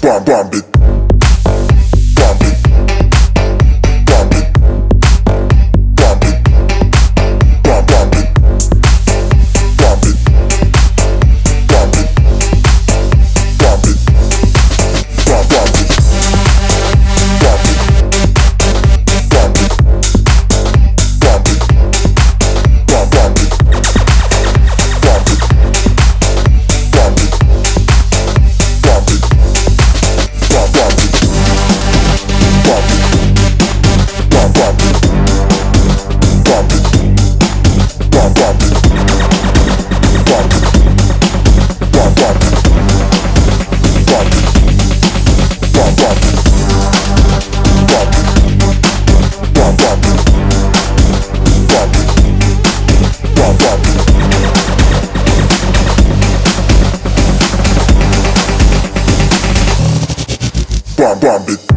Bomb, bomb it. bomb, bomb it.